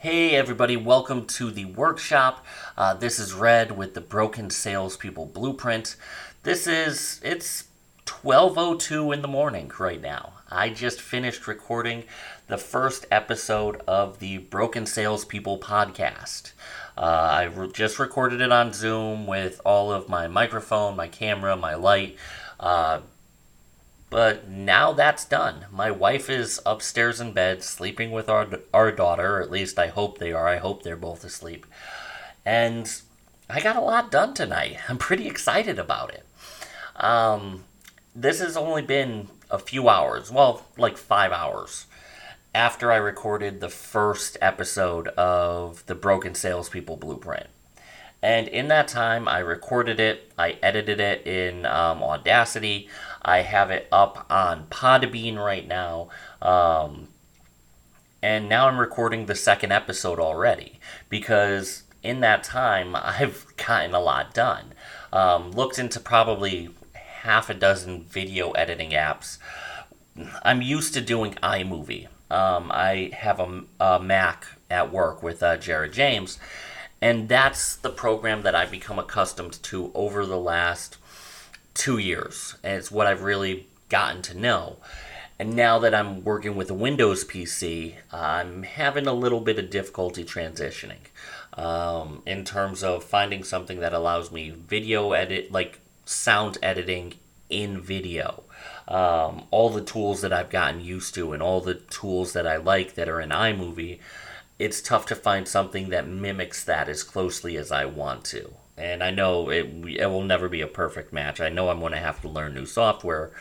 Hey everybody, welcome to the workshop. Uh, this is Red with the Broken Salespeople Blueprint. This is it's 12:02 in the morning right now. I just finished recording the first episode of the Broken Salespeople podcast. Uh, I re- just recorded it on Zoom with all of my microphone, my camera, my light. Uh, but now that's done. My wife is upstairs in bed, sleeping with our, our daughter, or at least I hope they are. I hope they're both asleep. And I got a lot done tonight. I'm pretty excited about it. Um, this has only been a few hours, well, like five hours, after I recorded the first episode of the Broken Salespeople Blueprint. And in that time, I recorded it, I edited it in um, Audacity, I have it up on Podbean right now. Um, and now I'm recording the second episode already because in that time I've gotten a lot done. Um, looked into probably half a dozen video editing apps. I'm used to doing iMovie. Um, I have a, a, Mac at work with uh, Jared James, and that's the program that I've become accustomed to over the last two years. And it's what I've really gotten to know. And now that I'm working with a Windows PC, I'm having a little bit of difficulty transitioning um, in terms of finding something that allows me video edit, like sound editing in video. Um, all the tools that I've gotten used to and all the tools that I like that are in iMovie, it's tough to find something that mimics that as closely as I want to and I know it it will never be a perfect match. I know I'm going to have to learn new software,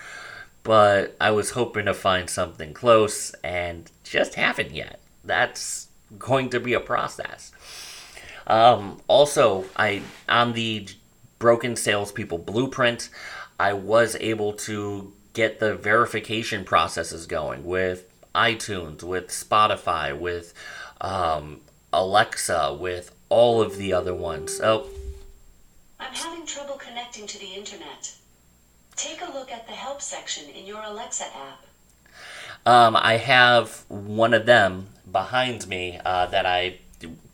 but I was hoping to find something close and just haven't yet. That's going to be a process. Um, also, I on the Broken Salespeople Blueprint, I was able to get the verification processes going with iTunes, with Spotify, with um, Alexa, with all of the other ones. Oh, I'm having trouble connecting to the internet. Take a look at the help section in your Alexa app. Um, I have one of them behind me uh, that I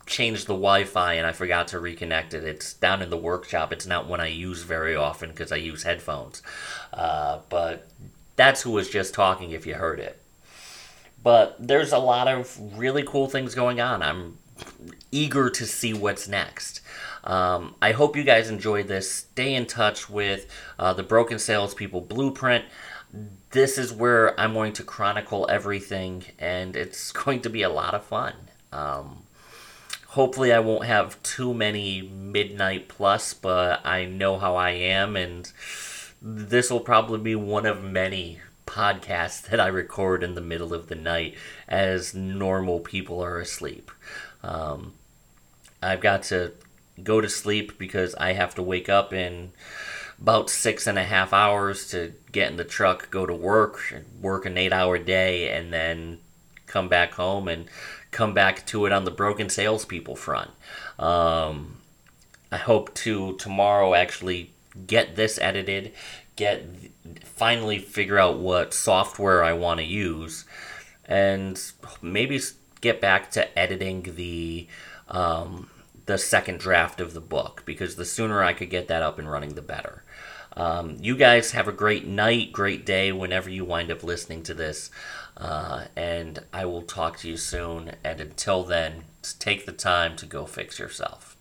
changed the Wi-Fi and I forgot to reconnect it. It's down in the workshop. It's not one I use very often because I use headphones. Uh, but that's who was just talking if you heard it. But there's a lot of really cool things going on. I'm eager to see what's next. Um, I hope you guys enjoyed this. Stay in touch with uh, the Broken Salespeople Blueprint. This is where I'm going to chronicle everything, and it's going to be a lot of fun. Um, hopefully, I won't have too many midnight plus, but I know how I am, and this will probably be one of many podcasts that I record in the middle of the night as normal people are asleep. Um, I've got to go to sleep because I have to wake up in about six and a half hours to get in the truck, go to work, work an eight hour day, and then come back home and come back to it on the broken salespeople front. Um, I hope to tomorrow actually get this edited, get finally figure out what software I want to use, and maybe get back to editing the um, the second draft of the book because the sooner I could get that up and running, the better. Um, you guys have a great night, great day whenever you wind up listening to this. Uh, and I will talk to you soon. And until then, take the time to go fix yourself.